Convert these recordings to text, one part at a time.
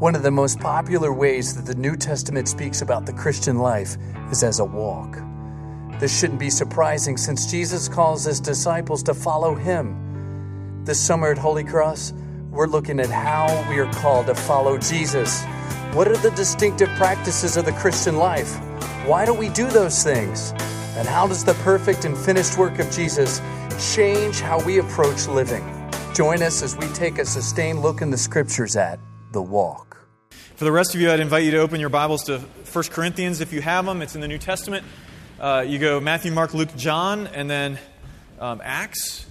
One of the most popular ways that the New Testament speaks about the Christian life is as a walk. This shouldn't be surprising since Jesus calls his disciples to follow him. This summer at Holy Cross, we're looking at how we are called to follow Jesus. What are the distinctive practices of the Christian life? Why do we do those things? And how does the perfect and finished work of Jesus change how we approach living? Join us as we take a sustained look in the scriptures at the walk. For the rest of you, I'd invite you to open your Bibles to 1 Corinthians if you have them. It's in the New Testament. Uh, you go Matthew, Mark, Luke, John, and then um, Acts,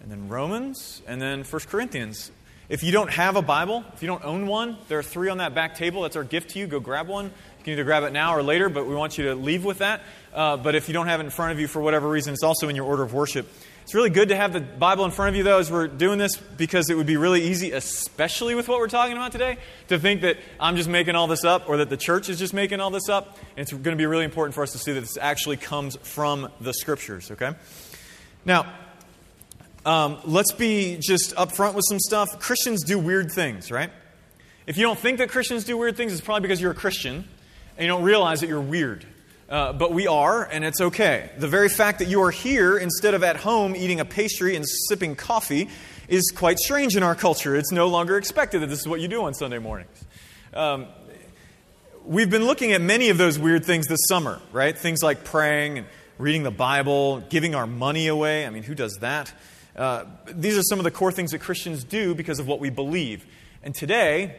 and then Romans, and then 1 Corinthians. If you don't have a Bible, if you don't own one, there are three on that back table. That's our gift to you. Go grab one. You can either grab it now or later, but we want you to leave with that. Uh, but if you don't have it in front of you for whatever reason, it's also in your order of worship. It's really good to have the Bible in front of you, though, as we're doing this, because it would be really easy, especially with what we're talking about today, to think that I'm just making all this up or that the church is just making all this up. And it's going to be really important for us to see that this actually comes from the Scriptures, okay? Now, um, let's be just upfront with some stuff. Christians do weird things, right? If you don't think that Christians do weird things, it's probably because you're a Christian and you don't realize that you're weird. Uh, but we are, and it's okay. The very fact that you are here instead of at home eating a pastry and sipping coffee is quite strange in our culture. It's no longer expected that this is what you do on Sunday mornings. Um, we've been looking at many of those weird things this summer, right? Things like praying and reading the Bible, giving our money away. I mean, who does that? Uh, these are some of the core things that Christians do because of what we believe. And today,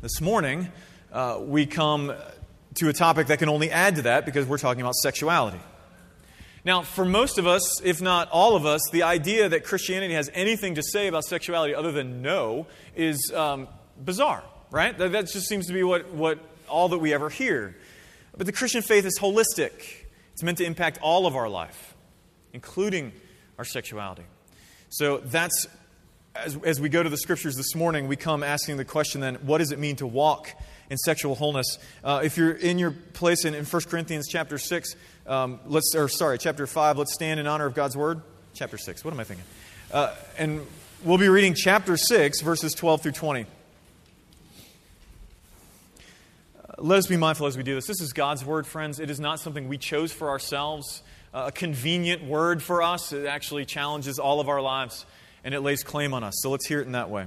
this morning, uh, we come to a topic that can only add to that because we're talking about sexuality. Now, for most of us, if not all of us, the idea that Christianity has anything to say about sexuality other than no is um, bizarre, right? That, that just seems to be what, what all that we ever hear. But the Christian faith is holistic, it's meant to impact all of our life, including our sexuality. So that's, as, as we go to the scriptures this morning, we come asking the question then, what does it mean to walk in sexual wholeness. Uh, if you're in your place in, in 1 Corinthians chapter 6, um, let's, or sorry, chapter 5, let's stand in honor of God's word. Chapter 6, what am I thinking? Uh, and we'll be reading chapter 6, verses 12 through 20. Uh, let us be mindful as we do this. This is God's word, friends. It is not something we chose for ourselves, uh, a convenient word for us. It actually challenges all of our lives and it lays claim on us. So let's hear it in that way.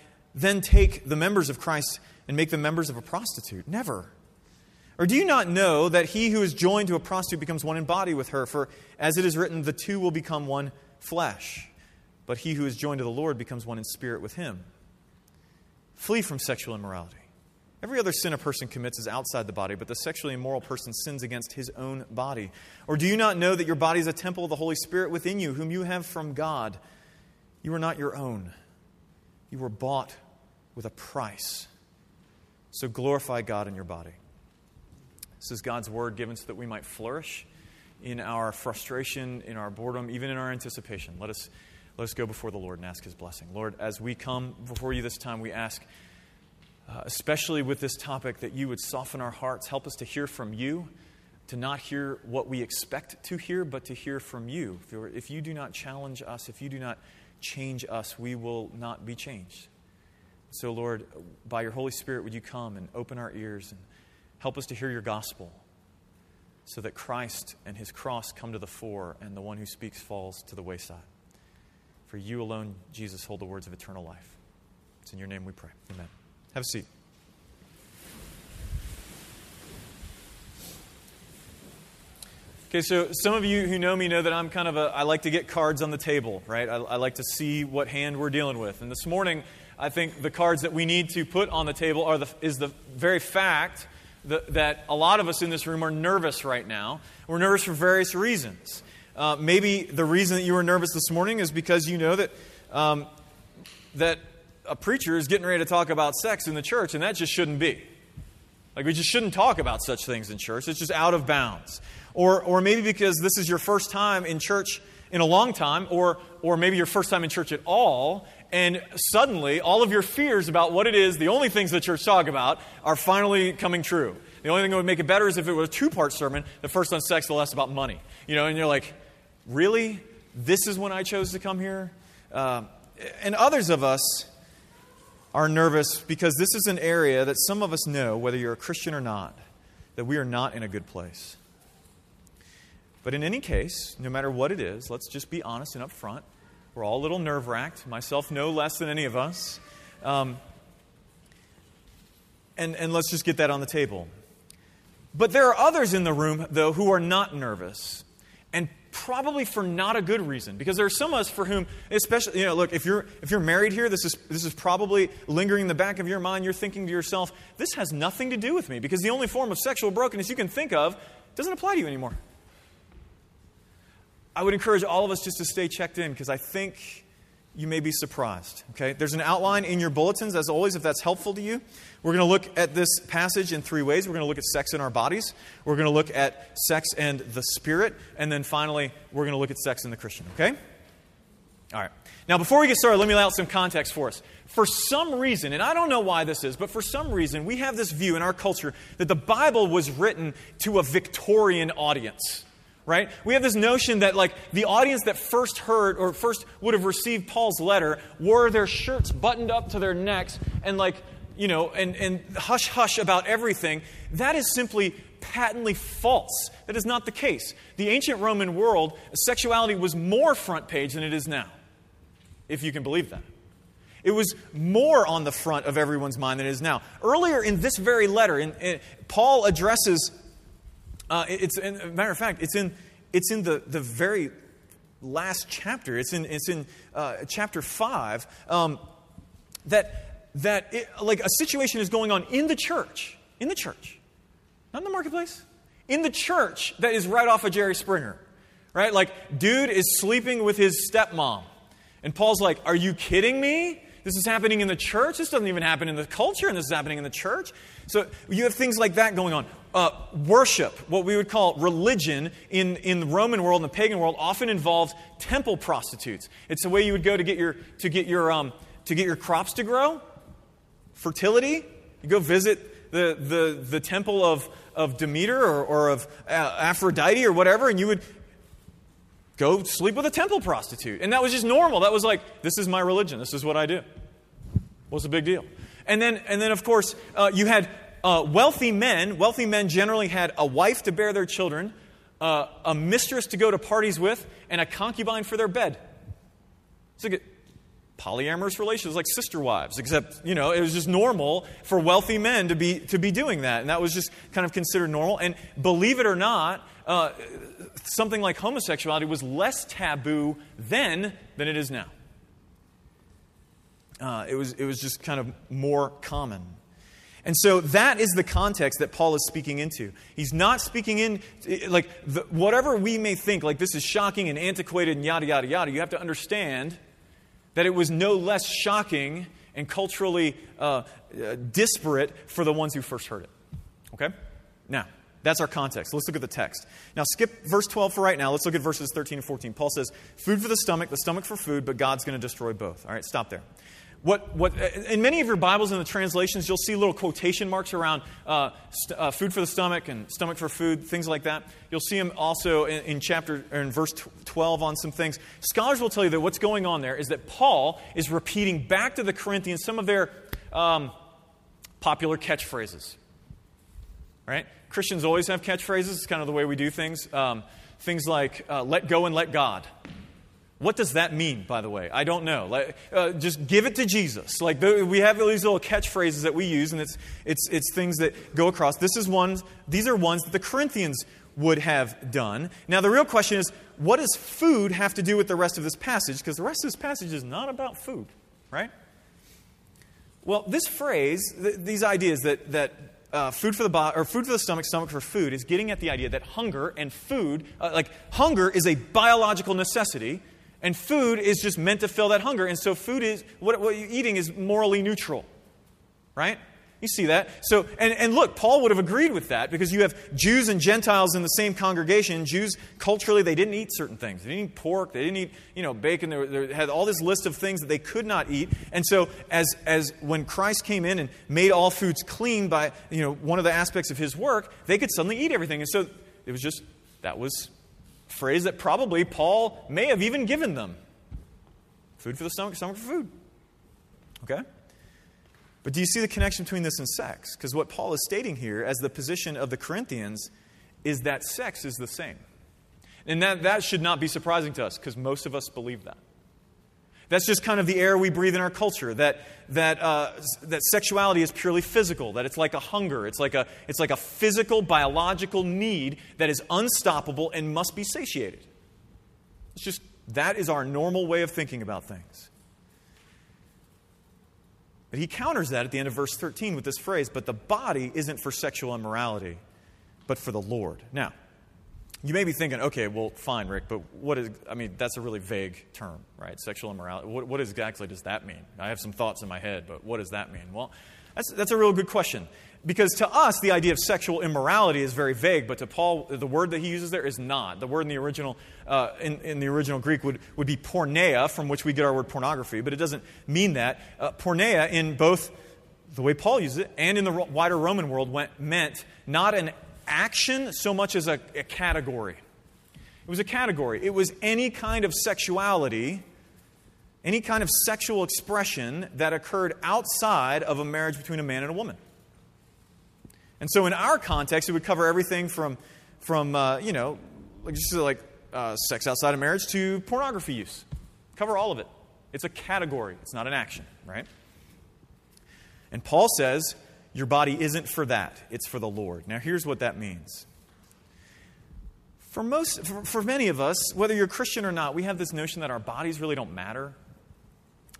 then take the members of Christ and make them members of a prostitute. Never. Or do you not know that he who is joined to a prostitute becomes one in body with her? For as it is written, the two will become one flesh. But he who is joined to the Lord becomes one in spirit with him. Flee from sexual immorality. Every other sin a person commits is outside the body, but the sexually immoral person sins against his own body. Or do you not know that your body is a temple of the Holy Spirit within you, whom you have from God? You are not your own. You were bought with a price. So glorify God in your body. This is God's word given so that we might flourish in our frustration, in our boredom, even in our anticipation. Let us, let us go before the Lord and ask his blessing. Lord, as we come before you this time, we ask, uh, especially with this topic, that you would soften our hearts, help us to hear from you, to not hear what we expect to hear, but to hear from you. If you do not challenge us, if you do not change us, we will not be changed. So, Lord, by your Holy Spirit, would you come and open our ears and help us to hear your gospel so that Christ and his cross come to the fore and the one who speaks falls to the wayside. For you alone, Jesus, hold the words of eternal life. It's in your name we pray. Amen. Have a seat. Okay, so some of you who know me know that I'm kind of a, I like to get cards on the table, right? I, I, like to see what hand we're dealing with. And this morning, I think the cards that we need to put on the table are the, is the very fact that, that a lot of us in this room are nervous right now. We're nervous for various reasons. Uh, maybe the reason that you were nervous this morning is because you know that, um, that a preacher is getting ready to talk about sex in the church, and that just shouldn't be. Like, we just shouldn't talk about such things in church. It's just out of bounds. Or, or maybe because this is your first time in church in a long time, or, or maybe your first time in church at all, and suddenly all of your fears about what it is, the only things the church talk about, are finally coming true. The only thing that would make it better is if it was a two part sermon, the first on sex, the last about money. You know, and you're like, really? This is when I chose to come here? Uh, and others of us are nervous because this is an area that some of us know, whether you're a Christian or not, that we are not in a good place. But in any case, no matter what it is, let's just be honest and upfront. We're all a little nerve wracked, myself no less than any of us. Um, and, and let's just get that on the table. But there are others in the room, though, who are not nervous. Probably for not a good reason because there are some of us for whom especially you know look if you're if you're married here this is this is probably lingering in the back of your mind you're thinking to yourself this has nothing to do with me because the only form of sexual brokenness you can think of doesn't apply to you anymore i would encourage all of us just to stay checked in because i think you may be surprised. Okay? There's an outline in your bulletins, as always, if that's helpful to you. We're going to look at this passage in three ways. We're going to look at sex in our bodies, we're going to look at sex and the spirit, and then finally, we're going to look at sex in the Christian. Okay? All right. Now, before we get started, let me lay out some context for us. For some reason, and I don't know why this is, but for some reason, we have this view in our culture that the Bible was written to a Victorian audience right? We have this notion that, like, the audience that first heard or first would have received Paul's letter wore their shirts buttoned up to their necks and, like, you know, and, and hush hush about everything. That is simply patently false. That is not the case. The ancient Roman world, sexuality was more front page than it is now, if you can believe that. It was more on the front of everyone's mind than it is now. Earlier in this very letter, in, in, Paul addresses uh, it's, a matter of fact, it's in, it's in the, the very last chapter. It's in, it's in uh, chapter 5 um, that, that it, like a situation is going on in the church, in the church, not in the marketplace, in the church that is right off of Jerry Springer, right? Like, dude is sleeping with his stepmom. And Paul's like, Are you kidding me? This is happening in the church. This doesn't even happen in the culture, and this is happening in the church. So you have things like that going on. Uh, worship, what we would call religion in, in the Roman world and the pagan world, often involved temple prostitutes. It's the way you would go to get your, to get your, um, to get your crops to grow, fertility. You go visit the, the, the temple of, of Demeter or, or of Aphrodite or whatever, and you would go sleep with a temple prostitute. And that was just normal. That was like, this is my religion. This is what I do. What's the big deal? And then, and then of course, uh, you had uh, wealthy men. Wealthy men generally had a wife to bear their children, uh, a mistress to go to parties with, and a concubine for their bed. A polyamorous relations, like sister wives, except, you know, it was just normal for wealthy men to be, to be doing that. And that was just kind of considered normal. And believe it or not, uh, something like homosexuality was less taboo then than it is now. Uh, it, was, it was just kind of more common. And so that is the context that Paul is speaking into. He's not speaking in, like, the, whatever we may think, like this is shocking and antiquated and yada, yada, yada, you have to understand that it was no less shocking and culturally uh, uh, disparate for the ones who first heard it. Okay? Now, that's our context. Let's look at the text. Now, skip verse 12 for right now. Let's look at verses 13 and 14. Paul says, Food for the stomach, the stomach for food, but God's going to destroy both. All right, stop there. What, what, in many of your Bibles and the translations, you'll see little quotation marks around uh, st- uh, food for the stomach and stomach for food, things like that. You'll see them also in, in chapter or in verse 12 on some things. Scholars will tell you that what's going on there is that Paul is repeating back to the Corinthians some of their um, popular catchphrases. Right? Christians always have catchphrases. It's kind of the way we do things. Um, things like uh, "Let go and let God." What does that mean, by the way? I don't know. Like, uh, just give it to Jesus. Like the, we have these little catchphrases that we use, and it's, it's, it's things that go across. This is ones, these are ones that the Corinthians would have done. Now, the real question is what does food have to do with the rest of this passage? Because the rest of this passage is not about food, right? Well, this phrase, th- these ideas that, that uh, food for the or food for the stomach, stomach for food, is getting at the idea that hunger and food, uh, like hunger, is a biological necessity And food is just meant to fill that hunger. And so food is, what, what you're eating is morally neutral, right? You see that? So, and, and look, Paul would have agreed with that because you have Jews and Gentiles in the same congregation. Jews, culturally, they didn't eat certain things. They didn't eat pork. They didn't eat, you know, bacon. They, were, they had all this list of things that they could not eat. And so, as, as when Christ came in and made all foods clean by, you know, one of the aspects of his work, they could suddenly eat everything. And so, it was just, that was phrase that probably Paul may have even given them. Food for the stomach, stomach for food. Okay? But do you see the connection between this and sex? Because what Paul is stating here as the position of the Corinthians is that sex is the same. And that, that should not be surprising to us because most of us believe that. That's just kind of the air we breathe in our culture that, that, uh, that sexuality is purely physical, that it's like a hunger, it's like a, it's like a physical, biological need that is unstoppable and must be satiated. It's just that is our normal way of thinking about things. But he counters that at the end of verse 13 with this phrase, but the body isn't for sexual immorality, but for the Lord. Now, you may be thinking, okay, well, fine, Rick, but what is, I mean, that's a really vague term, right? Sexual immorality. What, what exactly does that mean? I have some thoughts in my head, but what does that mean? Well, that's, that's a real good question. Because to us, the idea of sexual immorality is very vague, but to Paul, the word that he uses there is not. The word in the original, uh, in, in, the original Greek would, would be porneia, from which we get our word pornography, but it doesn't mean that. Uh, porneia, in both the way Paul uses it and in the wider Roman world, went, meant not an action so much as a, a category. It was a category. It was any kind of sexuality, any kind of sexual expression that occurred outside of a marriage between a man and a woman. And so, in our context, it would cover everything from, from uh, you know, like just like uh, sex outside of marriage to pornography use. Cover all of it. It's a category, it's not an action, right? And Paul says, Your body isn't for that, it's for the Lord. Now, here's what that means. For, most, for, for many of us, whether you're Christian or not, we have this notion that our bodies really don't matter.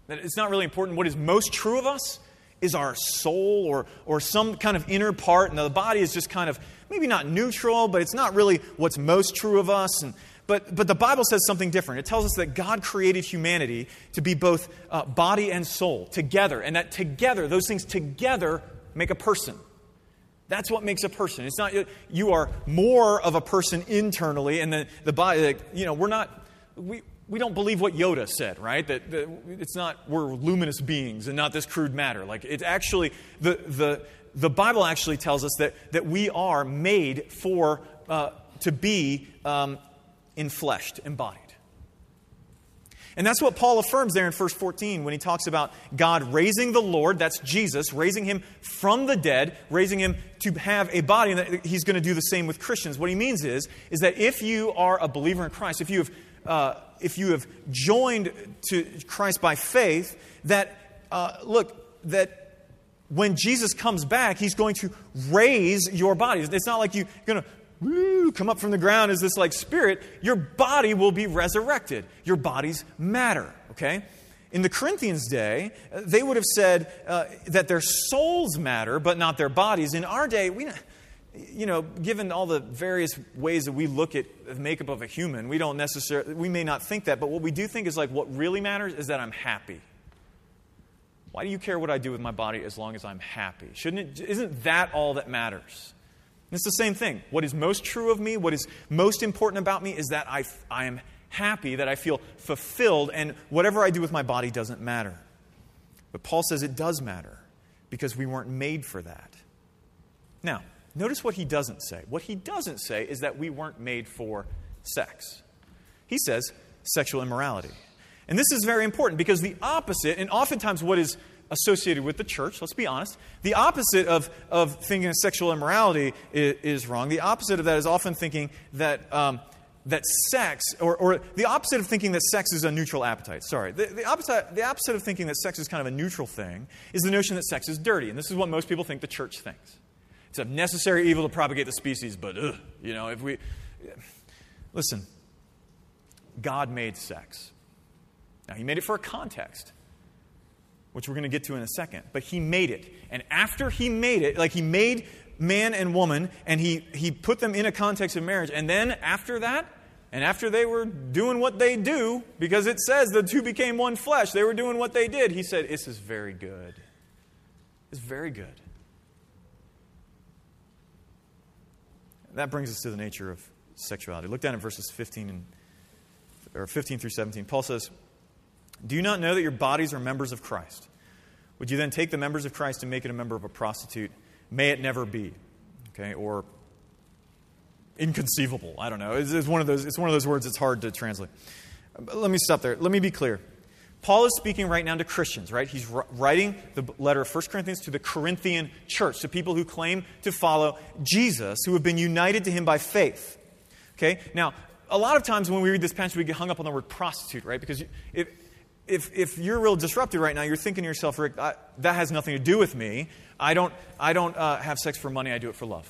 That it's not really important. What is most true of us is our soul or, or some kind of inner part, and the body is just kind of maybe not neutral, but it's not really what's most true of us. And, but, but the Bible says something different. It tells us that God created humanity to be both uh, body and soul together, and that together, those things together make a person. That's what makes a person. It's not you are more of a person internally, and the, the body, you know, we're not, we, we don't believe what Yoda said, right? That, that, it's not we're luminous beings and not this crude matter. Like it's actually the the the Bible actually tells us that that we are made for uh, to be um, infleshed, embodied. And that's what Paul affirms there in verse 14 when he talks about God raising the Lord, that's Jesus, raising him from the dead, raising him to have a body, and that he's going to do the same with Christians. What he means is, is that if you are a believer in Christ, if you have uh, if you have joined to Christ by faith, that, uh, look, that when Jesus comes back, he's going to raise your body. It's not like you're going to woo, come up from the ground as this like spirit. Your body will be resurrected. Your bodies matter, okay? In the Corinthians' day, they would have said uh, that their souls matter, but not their bodies. In our day, we you know, given all the various ways that we look at the makeup of a human, we don't necessarily, we may not think that, but what we do think is like what really matters is that I'm happy. Why do you care what I do with my body as long as I'm happy? Shouldn't it, isn't that all that matters? It's the same thing. What is most true of me, what is most important about me is that I, I am happy, that I feel fulfilled, and whatever I do with my body doesn't matter. But Paul says it does matter because we weren't made for that. Now, Notice what he doesn't say. What he doesn't say is that we weren't made for sex. He says sexual immorality. And this is very important because the opposite, and oftentimes what is associated with the church, let's be honest, the opposite of, of thinking sexual immorality is, is wrong. The opposite of that is often thinking that, um, that sex, or, or the opposite of thinking that sex is a neutral appetite. Sorry. The, the, opposite, the opposite of thinking that sex is kind of a neutral thing is the notion that sex is dirty. And this is what most people think the church thinks. It's a necessary evil to propagate the species, but, ugh, you know, if we. Listen, God made sex. Now, He made it for a context, which we're going to get to in a second, but He made it. And after He made it, like He made man and woman, and He, he put them in a context of marriage, and then after that, And after they were doing what they do, because it says the two became one flesh, they were doing what they did, he said, This is very good. It's very good. That brings us to the nature of sexuality. Look down at verses 15 and or 15 through 17. Paul says, "Do you not know that your bodies are members of Christ? Would you then take the members of Christ and make it a member of a prostitute? May it never be." Okay? Or inconceivable. I don't know. It's, it's, one of those, it's one of those words that's hard to translate. But Let me stop there. Let me be clear. Paul is speaking right now to Christians, right? He's writing the letter of 1 Corinthians to the Corinthian church, to people who claim to follow Jesus, who have been united to him by faith. Okay? Now, a lot of times when we read this passage, we get hung up on the word prostitute, right? Because if, if, if you're real disrupted right now, you're thinking to yourself, Rick, I, that has nothing to do with me. I don't, I don't uh, have sex for money, I do it for love.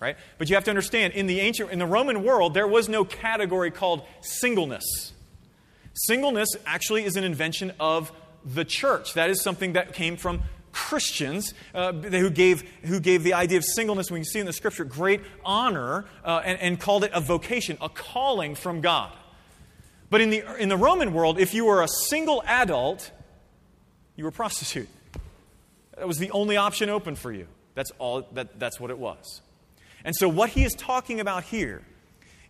Right? But you have to understand, in the ancient, in the Roman world, there was no category called singleness. Singleness actually is an invention of the church. That is something that came from Christians uh, who, gave, who gave the idea of singleness, you see in the scripture, great honor uh, and, and called it a vocation, a calling from God. But in the, in the Roman world, if you were a single adult, you were a prostitute. That was the only option open for you. That's, all, that, that's what it was. And so, what he is talking about here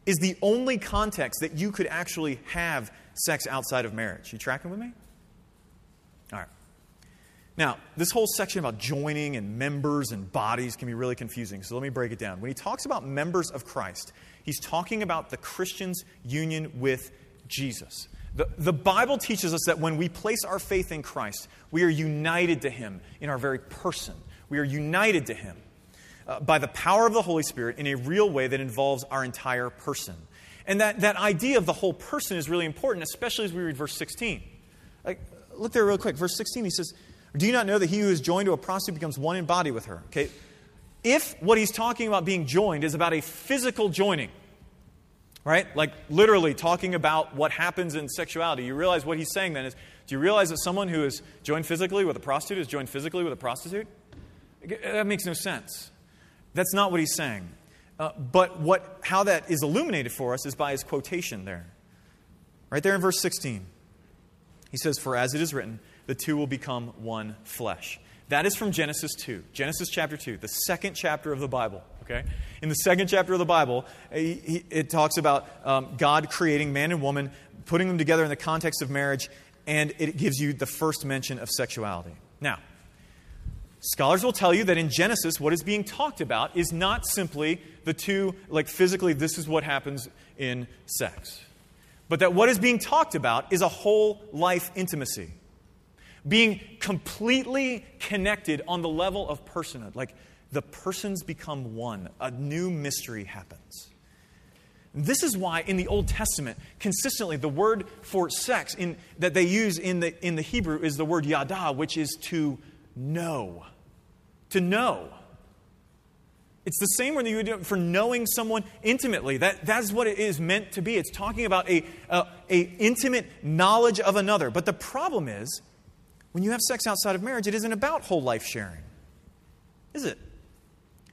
is the only context that you could actually have sex outside of marriage. You tracking with me? All right. Now, this whole section about joining and members and bodies can be really confusing, so let me break it down. When he talks about members of Christ, he's talking about the Christian's union with Jesus. The, the Bible teaches us that when we place our faith in Christ, we are united to him in our very person. We are united to him uh, by the power of the Holy Spirit in a real way that involves our entire person. And that, that idea of the whole person is really important, especially as we read verse 16. Like, look there real quick. Verse 16, he says, Do you not know that he who is joined to a prostitute becomes one in body with her? Okay. If what he's talking about being joined is about a physical joining, right? Like literally talking about what happens in sexuality, you realize what he's saying then is do you realize that someone who is joined physically with a prostitute is joined physically with a prostitute? That makes no sense. That's not what he's saying. Uh, but what, how that is illuminated for us is by his quotation there. Right there in verse 16. He says, For as it is written, the two will become one flesh. That is from Genesis 2. Genesis chapter 2, the second chapter of the Bible. Okay? In the second chapter of the Bible, it talks about um, God creating man and woman, putting them together in the context of marriage, and it gives you the first mention of sexuality. Now, Scholars will tell you that in Genesis, what is being talked about is not simply the two, like physically, this is what happens in sex. But that what is being talked about is a whole life intimacy. Being completely connected on the level of personhood. Like the persons become one, a new mystery happens. This is why in the Old Testament, consistently, the word for sex in, that they use in the, in the Hebrew is the word yada, which is to know to know. It's the same when you do it for knowing someone intimately. That, that's what it is meant to be. It's talking about a, a, a intimate knowledge of another. But the problem is, when you have sex outside of marriage, it isn't about whole life sharing. Is it?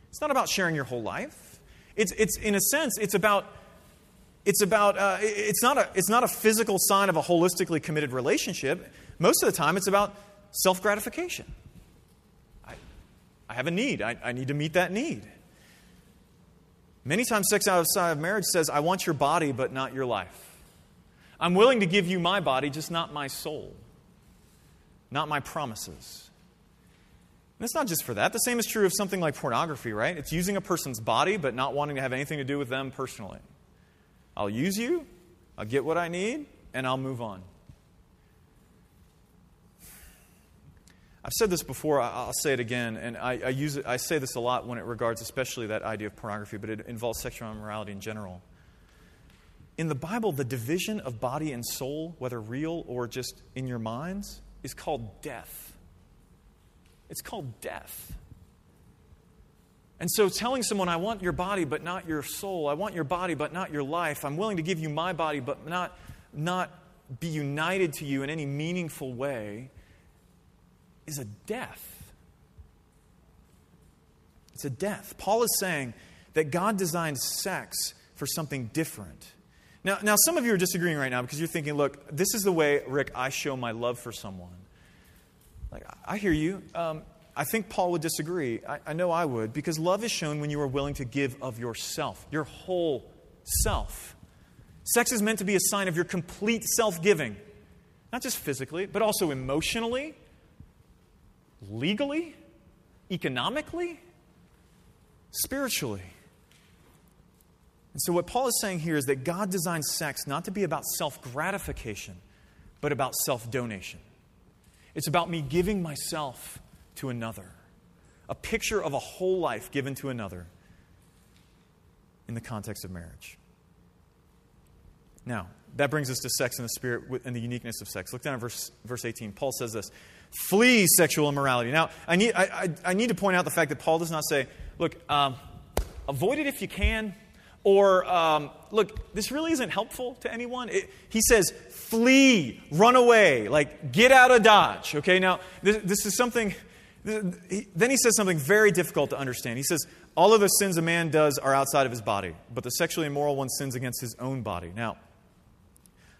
It's not about sharing your whole life. It's, it's in a sense, it's about it's about uh, it's not a it's not a physical sign of a holistically committed relationship most of the time it's about self-gratification I have a need. I, I need to meet that need. Many times, sex outside of marriage says, I want your body, but not your life. I'm willing to give you my body, just not my soul, not my promises. And it's not just for that. The same is true of something like pornography, right? It's using a person's body, but not wanting to have anything to do with them personally. I'll use you, I'll get what I need, and I'll move on. I've said this before, I'll say it again, and I, I, use it, I say this a lot when it regards especially that idea of pornography, but it involves sexual immorality in general. In the Bible, the division of body and soul, whether real or just in your minds, is called death. It's called death. And so, telling someone, I want your body but not your soul, I want your body but not your life, I'm willing to give you my body but not, not be united to you in any meaningful way, is a death. It's a death. Paul is saying that God designed sex for something different. Now, now, some of you are disagreeing right now because you're thinking, look, this is the way, Rick, I show my love for someone. Like, I hear you. Um, I think Paul would disagree. I, I know I would, because love is shown when you are willing to give of yourself, your whole self. Sex is meant to be a sign of your complete self giving, not just physically, but also emotionally, legally, economically, spiritually. And so, what Paul is saying here is that God designed sex not to be about self gratification, but about self donation. It's about me giving myself to another, a picture of a whole life given to another in the context of marriage. Now, that brings us to sex and the spirit and the uniqueness of sex. Look down at verse, verse 18. Paul says this Flee sexual immorality. Now, I need, I, I, I need to point out the fact that Paul does not say, look, um, avoid it if you can, or um, look, this really isn't helpful to anyone. It, he says, flee, run away, like get out of Dodge. Okay, now, this, this is something. Then he says something very difficult to understand. He says, All of the sins a man does are outside of his body, but the sexually immoral one sins against his own body. Now,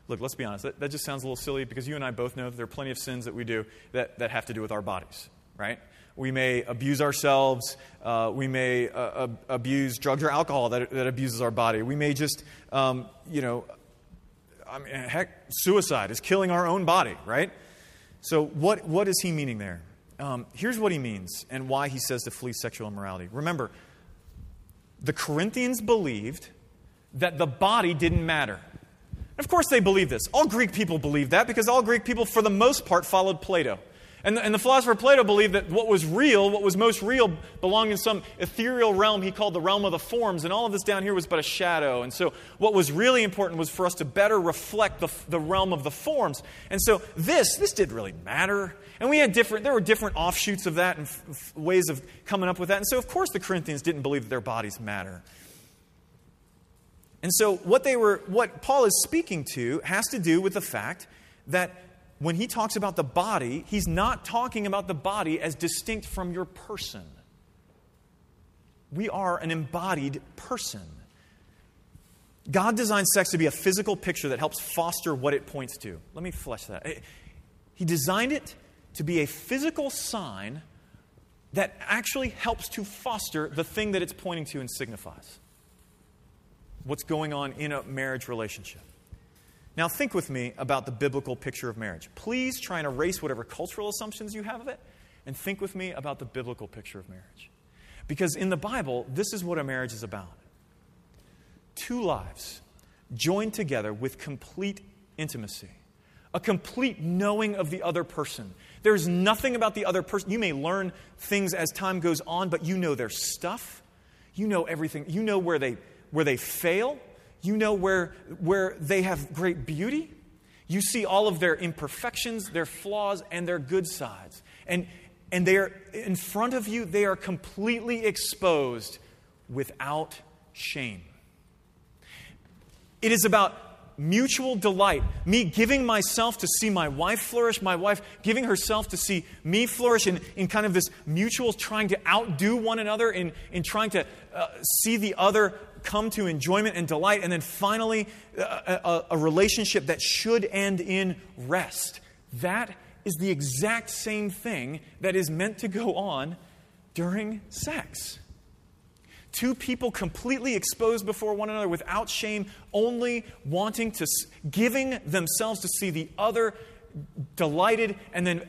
look, let's be honest. That, that, just sounds a little silly because you and I both know that there are plenty of sins that we do that, that have to do with our bodies, right? We may abuse ourselves. Uh, we may uh, abuse drugs or alcohol that, that abuses our body. We may just, um, you know, I mean, heck, suicide is killing our own body, right? So, what, what is he meaning there? Um, here's what he means and why he says to flee sexual immorality. Remember, the Corinthians believed that the body didn't matter. Of course, they believe this. All Greek people believed that because all Greek people, for the most part, followed Plato. And the, and the, philosopher Plato believed that what was real, what was most real, belonged in some ethereal realm he called the realm of the forms, and all of this down here was but a shadow. And so, what was really important was for us to better reflect the, the realm of the forms. And so, this, this didn't really matter. And we had different, there were different offshoots of that and f- f- ways of coming up with that. And so, of course, the Corinthians didn't believe that their bodies matter. And so, what, they were, what Paul is speaking to has to do with the fact that when he talks about the body, he's not talking about the body as distinct from your person. We are an embodied person. God designed sex to be a physical picture that helps foster what it points to. Let me flesh that. Eh, he designed it to be a physical sign that actually helps to foster the thing that it's pointing to and signifies what's going on in a marriage relationship. Now, think with me about the biblical picture of marriage. Please try and erase whatever cultural assumptions you have of it, and think with me about the biblical picture of marriage. Because in the Bible, this is what a marriage is about two lives joined together with complete intimacy, a complete knowing of the other person. There's nothing about the other person. You may learn things as time goes on, but you know their stuff. You know everything. You know where they where they fail. You know where, where they have great beauty. You see all of their imperfections, their flaws, and their good sides. And, and they are in front of you, they are completely exposed without shame. It is about mutual delight. Me giving myself to see my wife flourish, my wife giving herself to see me flourish in, in kind of this mutual trying to outdo one another, in, in trying to uh, see the other come to enjoyment and delight, and then finally, a, a, a relationship that should end in rest. That is the exact same thing that is meant to go on during sex. Two people completely exposed before one another without shame, only wanting to, giving themselves to see the other delighted and then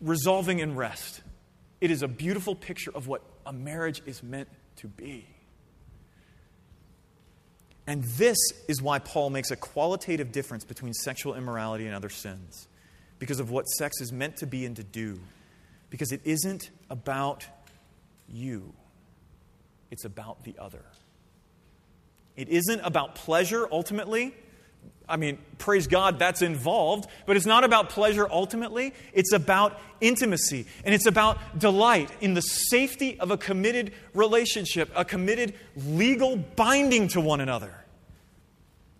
resolving in rest. It is a beautiful picture of what a marriage is meant to be. And this is why Paul makes a qualitative difference between sexual immorality and other sins, because of what sex is meant to be and to do. Because it isn't about you, it's about the other. It isn't about pleasure ultimately. I mean, praise God, that's involved, but it's not about pleasure ultimately. It's about intimacy, and it's about delight in the safety of a committed relationship, a committed legal binding to one another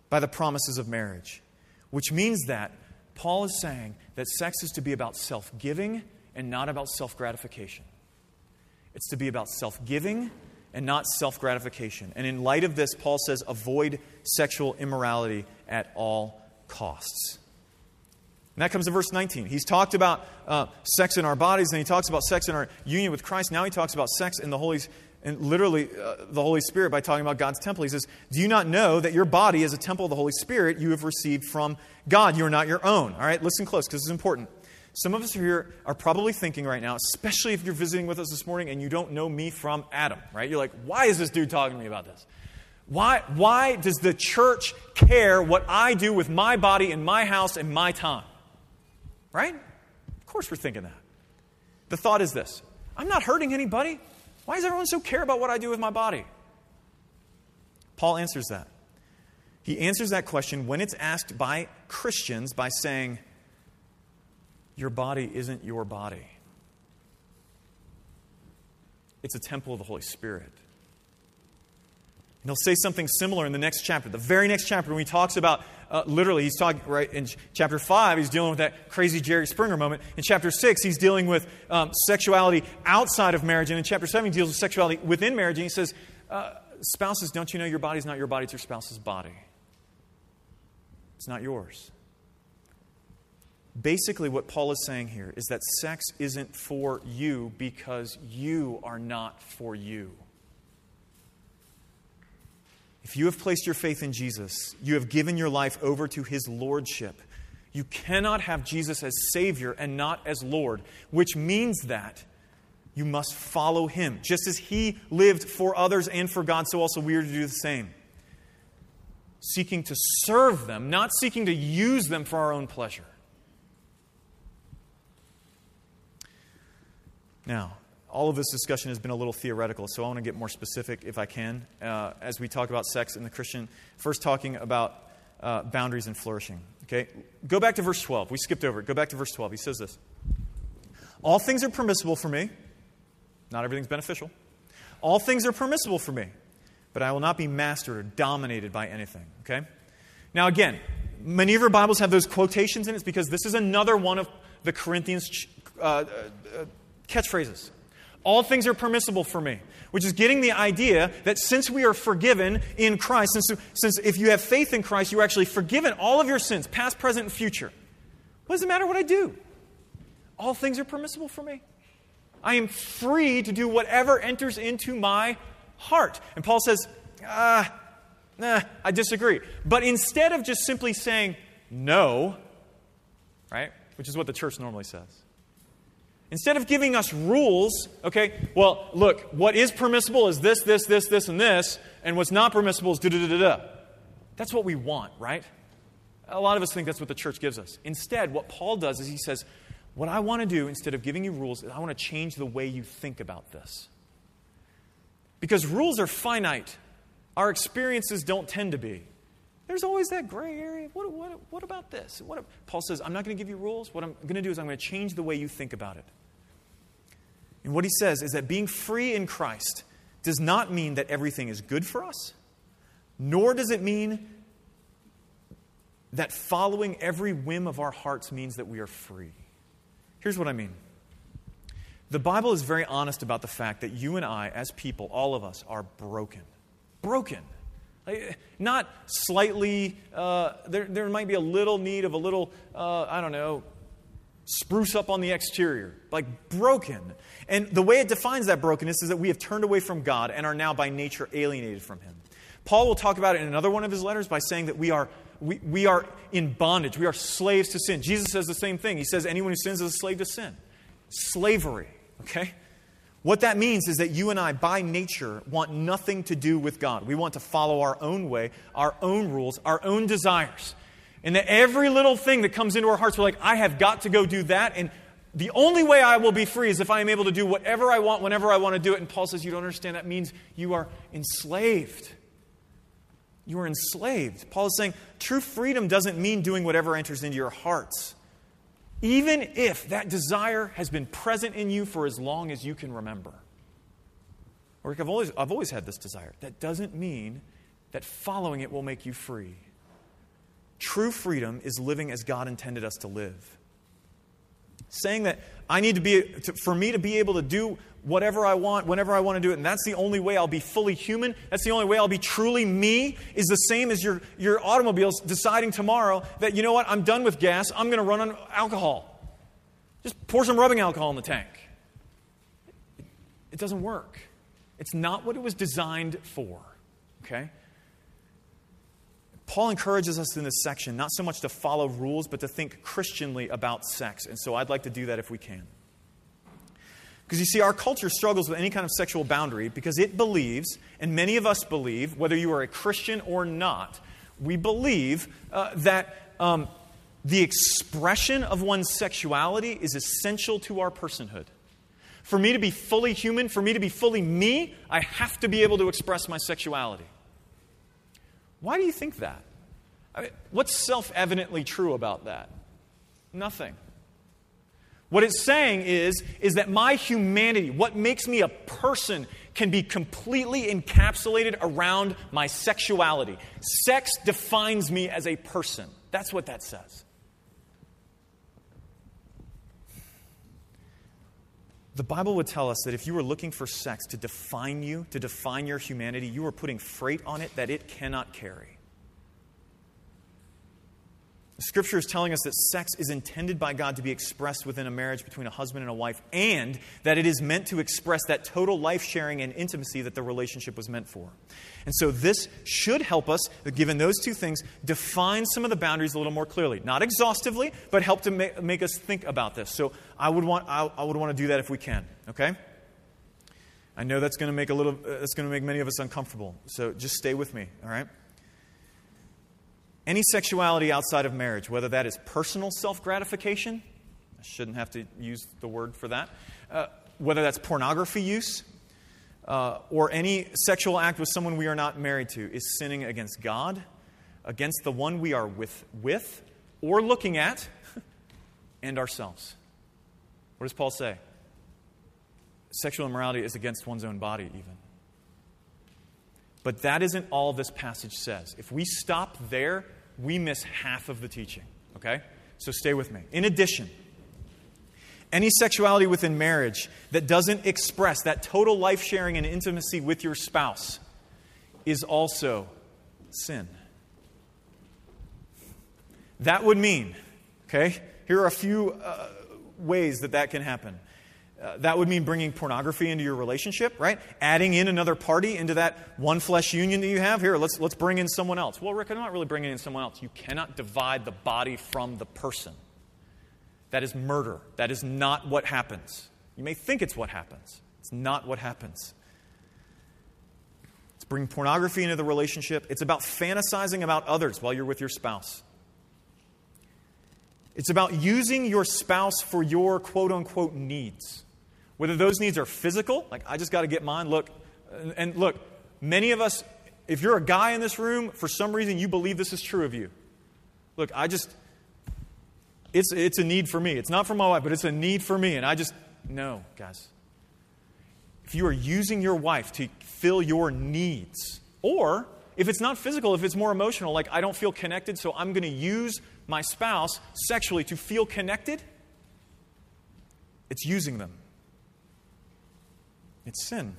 by the promises of marriage. Which means that Paul is saying that sex is to be about self giving and not about self gratification. It's to be about self giving and not self gratification. And in light of this, Paul says, avoid sexual immorality at all costs. And that comes to verse 19. He's talked about uh, sex in our bodies, and he talks about sex in our union with Christ. Now he talks about sex in the Holy and literally uh, the Holy Spirit by talking about God's temple. He says, Do you not know that your body is a temple of the Holy Spirit you have received from God? You are not your own. All right, listen close because is important. Some of us here are probably thinking right now, especially if you're visiting with us this morning and you don't know me from Adam, right? You're like, why is this dude talking to me about this? Why, why does the church care what I do with my body in my house and my time? Right? Of course we're thinking that. The thought is this I'm not hurting anybody. Why does everyone so care about what I do with my body? Paul answers that. He answers that question when it's asked by Christians by saying, your body isn't your body, it's a temple of the Holy Spirit. And he'll say something similar in the next chapter, the very next chapter, when he talks about uh, literally, he's talking, right, in chapter 5, he's dealing with that crazy Jerry Springer moment. In chapter 6, he's dealing with um, sexuality outside of marriage. And in chapter 7, he deals with sexuality within marriage. And he says, uh, Spouses, don't you know your body's not your body, it's your spouse's body? It's not yours. Basically, what Paul is saying here is that sex isn't for you because you are not for you. If you have placed your faith in Jesus, you have given your life over to his lordship. You cannot have Jesus as Savior and not as Lord, which means that you must follow him. Just as he lived for others and for God, so also we are to do the same. Seeking to serve them, not seeking to use them for our own pleasure. Now, all of this discussion has been a little theoretical, so I want to get more specific if I can uh, as we talk about sex in the Christian. First, talking about uh, boundaries and flourishing. Okay? Go back to verse 12. We skipped over it. Go back to verse 12. He says this All things are permissible for me, not everything's beneficial. All things are permissible for me, but I will not be mastered or dominated by anything. Okay? Now, again, many of your Bibles have those quotations in it because this is another one of the Corinthians. Uh, uh catchphrases. All things are permissible for me, which is getting the idea that since we are forgiven in Christ, since, since if you have faith in Christ, you're actually forgiven all of your sins, past, present, and future. What does it matter what I do? All things are permissible for me. I am free to do whatever enters into my heart. And Paul says, ah, nah, I disagree. But instead of just simply saying no, right, which is what the church normally says, Instead of giving us rules, okay, well, look, what is permissible is this, this, this, this, and this, and what's not permissible is da da da da. That's what we want, right? A lot of us think that's what the church gives us. Instead, what Paul does is he says, What I want to do, instead of giving you rules, is I want to change the way you think about this. Because rules are finite, our experiences don't tend to be. There's always that gray area. What, what, what about this? What, Paul says, I'm not going to give you rules. What I'm going to do is I'm going to change the way you think about it. And what he says is that being free in Christ does not mean that everything is good for us, nor does it mean that following every whim of our hearts means that we are free. Here's what I mean. The Bible is very honest about the fact that you and I, as people, all of us, are broken. Broken. Not slightly, uh, there, there might be a little need of a little, uh, I don't know, spruce up on the exterior, like broken. And the way it defines that brokenness is that we have turned away from God and are now by nature alienated from Him. Paul will talk about it in another one of his letters by saying that we are, we, we are in bondage. We are slaves to sin. Jesus says the same thing. He says, anyone who sins is a slave to sin. Slavery, okay? What that means is that you and I, by nature, want nothing to do with God. We want to follow our own way, our own rules, our own desires. And that every little thing that comes into our hearts, we're like, I have got to go do that. And the only way I will be free is if I am able to do whatever I want whenever I want to do it. And Paul says, You don't understand. That means you are enslaved. You are enslaved. Paul is saying true freedom doesn't mean doing whatever enters into your hearts. Even if that desire has been present in you for as long as you can remember. Or I've always, I've always had this desire. That doesn't mean that following it will make you free. True freedom is living as God intended us to live. saying that I need to be, to, for me to be able to do whatever I want, whenever I want to do it, and that's the only way I'll be fully human, that's the only way I'll be truly me, is the same as your, your automobiles deciding tomorrow that, you know what, I'm done with gas, I'm going to run on alcohol. Just pour some rubbing alcohol in the tank. It, it doesn't work. It's not what it was designed for, okay? Paul encourages us in this section not so much to follow rules, but to think Christianly about sex. And so I'd like to do that if we can. Because you see, our culture struggles with any kind of sexual boundary because it believes, and many of us believe, whether you are a Christian or not, we believe uh, that um, the expression of one's sexuality is essential to our personhood. For me to be fully human, for me to be fully me, I have to be able to express my sexuality. Why do you think that? I mean, what's self evidently true about that? Nothing. What it's saying is, is that my humanity, what makes me a person, can be completely encapsulated around my sexuality. Sex defines me as a person. That's what that says. The Bible would tell us that if you were looking for sex to define you, to define your humanity, you are putting freight on it that it cannot carry. Scripture is telling us that sex is intended by God to be expressed within a marriage between a husband and a wife, and that it is meant to express that total life sharing and intimacy that the relationship was meant for. And so, this should help us, given those two things, define some of the boundaries a little more clearly. Not exhaustively, but help to make, make us think about this. So, I would, want, I, I would want to do that if we can, okay? I know that's going to make a little, uh, that's going to make many of us uncomfortable. So, just stay with me, all right? Any sexuality outside of marriage, whether that is personal self gratification, I shouldn't have to use the word for that, uh, whether that's pornography use, uh, or any sexual act with someone we are not married to, is sinning against God, against the one we are with, with or looking at, and ourselves. What does Paul say? Sexual immorality is against one's own body, even. But that isn't all this passage says. If we stop there, we miss half of the teaching. Okay? So stay with me. In addition, any sexuality within marriage that doesn't express that total life sharing and intimacy with your spouse is also sin. That would mean, okay, here are a few uh, ways that that can happen. Uh, that would mean bringing pornography into your relationship, right? Adding in another party into that one flesh union that you have. Here, let's, let's bring in someone else. Well, Rick, I'm not really bringing in someone else. You cannot divide the body from the person. That is murder. That is not what happens. You may think it's what happens, it's not what happens. It's bringing pornography into the relationship, it's about fantasizing about others while you're with your spouse. It's about using your spouse for your quote unquote needs. Whether those needs are physical, like I just got to get mine. Look, and look, many of us, if you're a guy in this room, for some reason you believe this is true of you. Look, I just, it's, it's a need for me. It's not for my wife, but it's a need for me. And I just, no, guys. If you are using your wife to fill your needs, or if it's not physical, if it's more emotional, like I don't feel connected, so I'm going to use my spouse sexually to feel connected, it's using them. It's sin.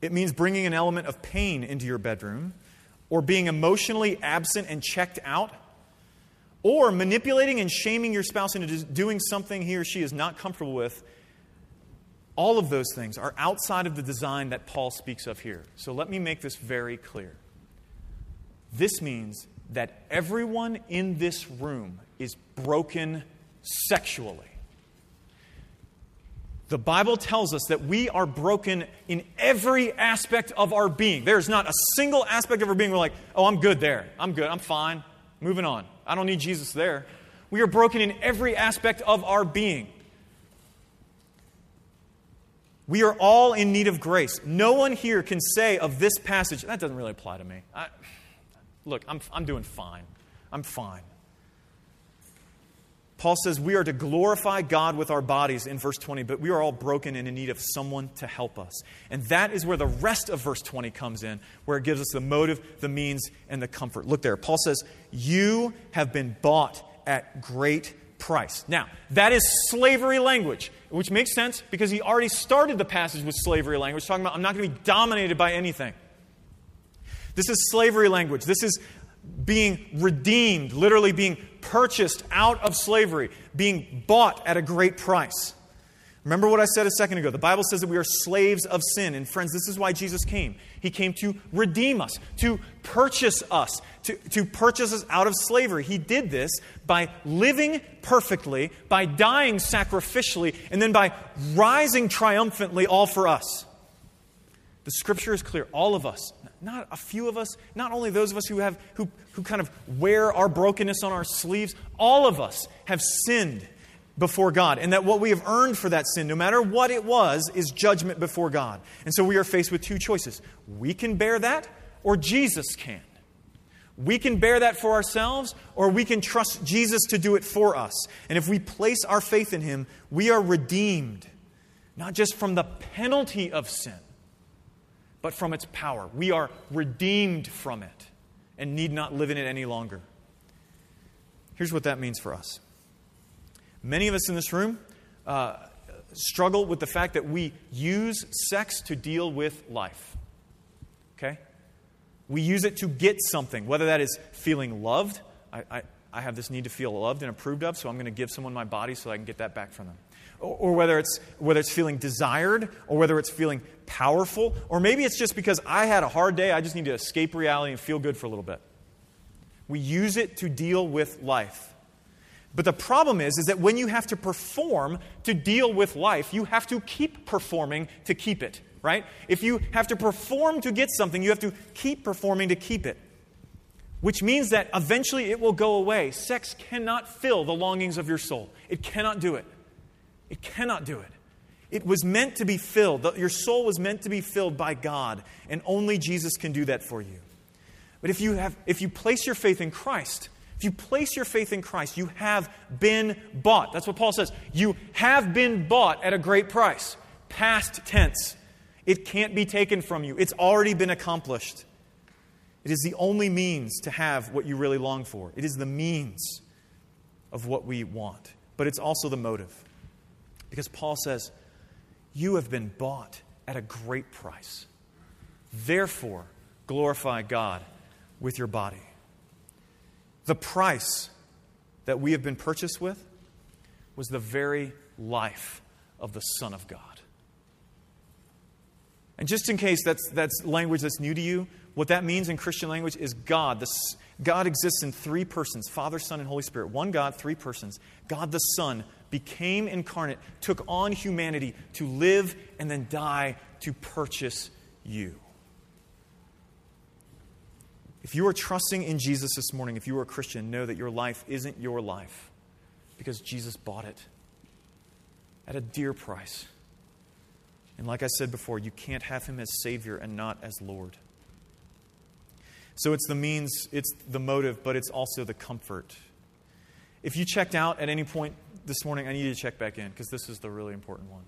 It means bringing an element of pain into your bedroom, or being emotionally absent and checked out, or manipulating and shaming your spouse into doing something he or she is not comfortable with. All of those things are outside of the design that Paul speaks of here. So let me make this very clear. This means that everyone in this room is broken sexually. The Bible tells us that we are broken in every aspect of our being. There's not a single aspect of our being we're like, oh, I'm good there. I'm good. I'm fine. Moving on. I don't need Jesus there. We are broken in every aspect of our being. We are all in need of grace. No one here can say of this passage, that doesn't really apply to me. I, look, I'm, I'm doing fine. I'm fine. Paul says we are to glorify God with our bodies in verse 20, but we are all broken and in need of someone to help us. And that is where the rest of verse 20 comes in, where it gives us the motive, the means, and the comfort. Look there. Paul says, You have been bought at great price. Now, that is slavery language, which makes sense because he already started the passage with slavery language, talking about I'm not going to be dominated by anything. This is slavery language. This is being redeemed, literally being purchased out of slavery, being bought at a great price. Remember what I said a second ago. The Bible says that we are slaves of sin. And friends, this is why Jesus came. He came to redeem us, to purchase us, to, to purchase us out of slavery. He did this by living perfectly, by dying sacrificially, and then by rising triumphantly, all for us. The scripture is clear. All of us, not a few of us, not only those of us who have who, who kind of wear our brokenness on our sleeves, all of us have sinned before God, and that what we have earned for that sin, no matter what it was, is judgment before God. And so we are faced with two choices. We can bear that, or Jesus can. We can bear that for ourselves, or we can trust Jesus to do it for us. And if we place our faith in Him, we are redeemed, not just from the penalty of sin, but from its power. We are redeemed from it and need not live in it any longer. Here's what that means for us. Many of us in this room uh, struggle with the fact that we use sex to deal with life. Okay? We use it to get something, whether that is feeling loved. I, I, I have this need to feel loved and approved of, so I'm going to give someone my body so I can get that back from them. Or, whether, it's, whether it's feeling desired, or whether it's feeling powerful, or maybe it's just because I had a hard day, I just need to escape reality and feel good for a little bit. We use it to deal with life. But the problem is, is that when you have to perform to deal with life, you have to keep performing to keep it, right? If you have to perform to get something, you have to keep performing to keep it. Which means that eventually it will go away. Sex cannot fill the longings of your soul. It cannot do it. It cannot do it. It was meant to be filled. Your soul was meant to be filled by God, and only Jesus can do that for you. But if you, have, if you place your faith in Christ, if you place your faith in Christ, you have been bought. That's what Paul says. You have been bought at a great price. Past tense. It can't be taken from you, it's already been accomplished. It is the only means to have what you really long for. It is the means of what we want, but it's also the motive. Because Paul says, You have been bought at a great price. Therefore, glorify God with your body. The price that we have been purchased with was the very life of the Son of God. And just in case that's, that's language that's new to you, what that means in Christian language is God. This, God exists in three persons Father, Son, and Holy Spirit. One God, three persons. God the Son became incarnate, took on humanity to live and then die to purchase you. If you are trusting in Jesus this morning, if you are a Christian, know that your life isn't your life because Jesus bought it at a dear price. And like I said before, you can't have him as Savior and not as Lord. So it's the means, it's the motive, but it's also the comfort. If you checked out at any point this morning, I need you to check back in because this is the really important one.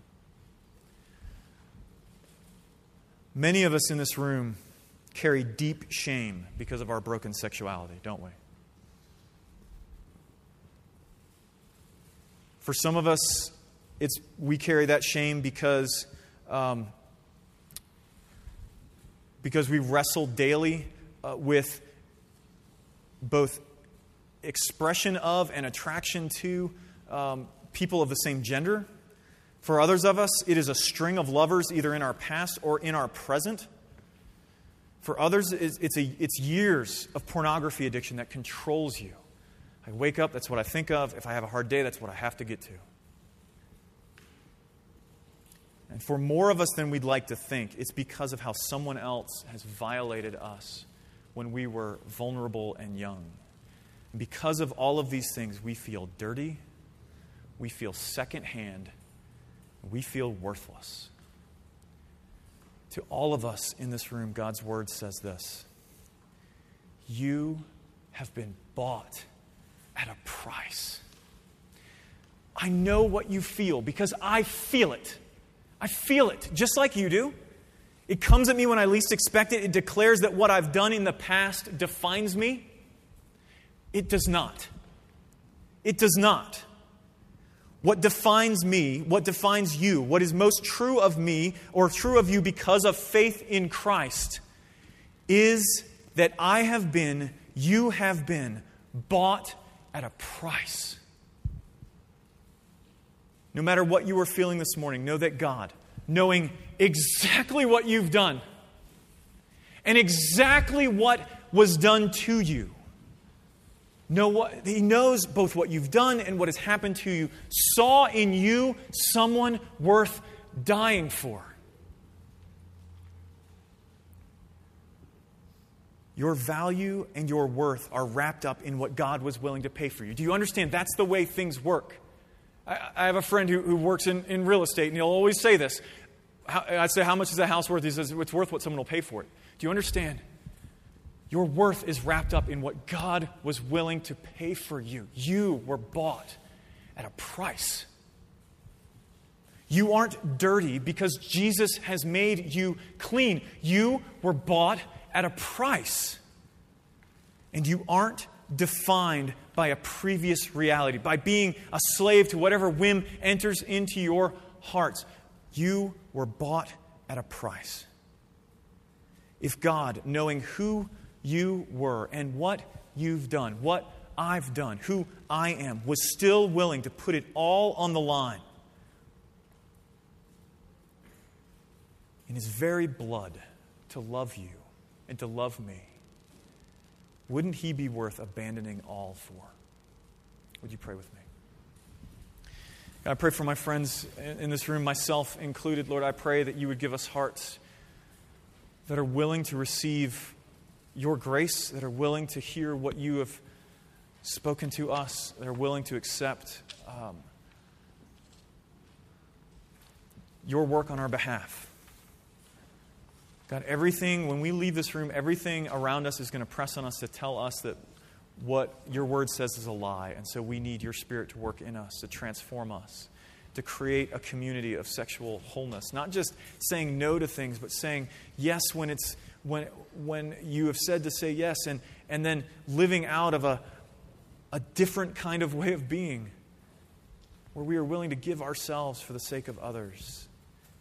Many of us in this room carry deep shame because of our broken sexuality, don't we? For some of us, it's, we carry that shame because, um, because we wrestle daily uh, with both expression of and attraction to um, people of the same gender. For others of us, it is a string of lovers either in our past or in our present. For others, it's, a, it's years of pornography addiction that controls you. I wake up, that's what I think of. If I have a hard day, that's what I have to get to. And for more of us than we'd like to think, it's because of how someone else has violated us when we were vulnerable and young. And because of all of these things, we feel dirty, we feel secondhand, we feel worthless. To all of us in this room, God's word says this You have been bought at a price. I know what you feel because I feel it. I feel it just like you do. It comes at me when I least expect it. It declares that what I've done in the past defines me. It does not. It does not. what defines me, what defines you, what is most true of me or true of you because of faith in Christ is that I have been, you have been, bought at a price. No matter what you are feeling this morning, know that God, knowing exactly what you've done and exactly what was done to you, know what, he knows both what you've done and what has happened to you, saw in you someone worth dying for. Your value and your worth are wrapped up in what God was willing to pay for you. Do you understand? That's the way things work. I, I have a friend who, who works in, in real estate, and he'll always say this. I say, How much is a house worth? He says, It's worth what someone will pay for it. Do you understand? Your worth is wrapped up in what God was willing to pay for you. You were bought at a price. You aren't dirty because Jesus has made you clean. You were bought at a price. And you aren't defined by a previous reality, by being a slave to whatever whim enters into your hearts. You were bought at a price. If God, knowing who you were and what you've done, what I've done, who I am, was still willing to put it all on the line. In his very blood to love you and to love me, wouldn't he be worth abandoning all for? Would you pray with me? God, I pray for my friends in this room, myself included. Lord, I pray that you would give us hearts that are willing to receive your grace, that are willing to hear what you have spoken to us, that are willing to accept um, your work on our behalf. God, everything, when we leave this room, everything around us is going to press on us to tell us that what your word says is a lie. And so we need your spirit to work in us, to transform us, to create a community of sexual wholeness. Not just saying no to things, but saying yes when it's when, when you have said to say yes, and, and then living out of a, a different kind of way of being, where we are willing to give ourselves for the sake of others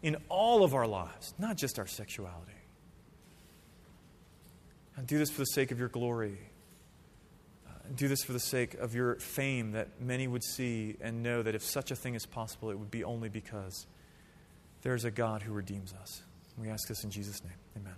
in all of our lives, not just our sexuality. And do this for the sake of your glory. Uh, do this for the sake of your fame, that many would see and know that if such a thing is possible, it would be only because there's a God who redeems us. We ask this in Jesus' name. Amen.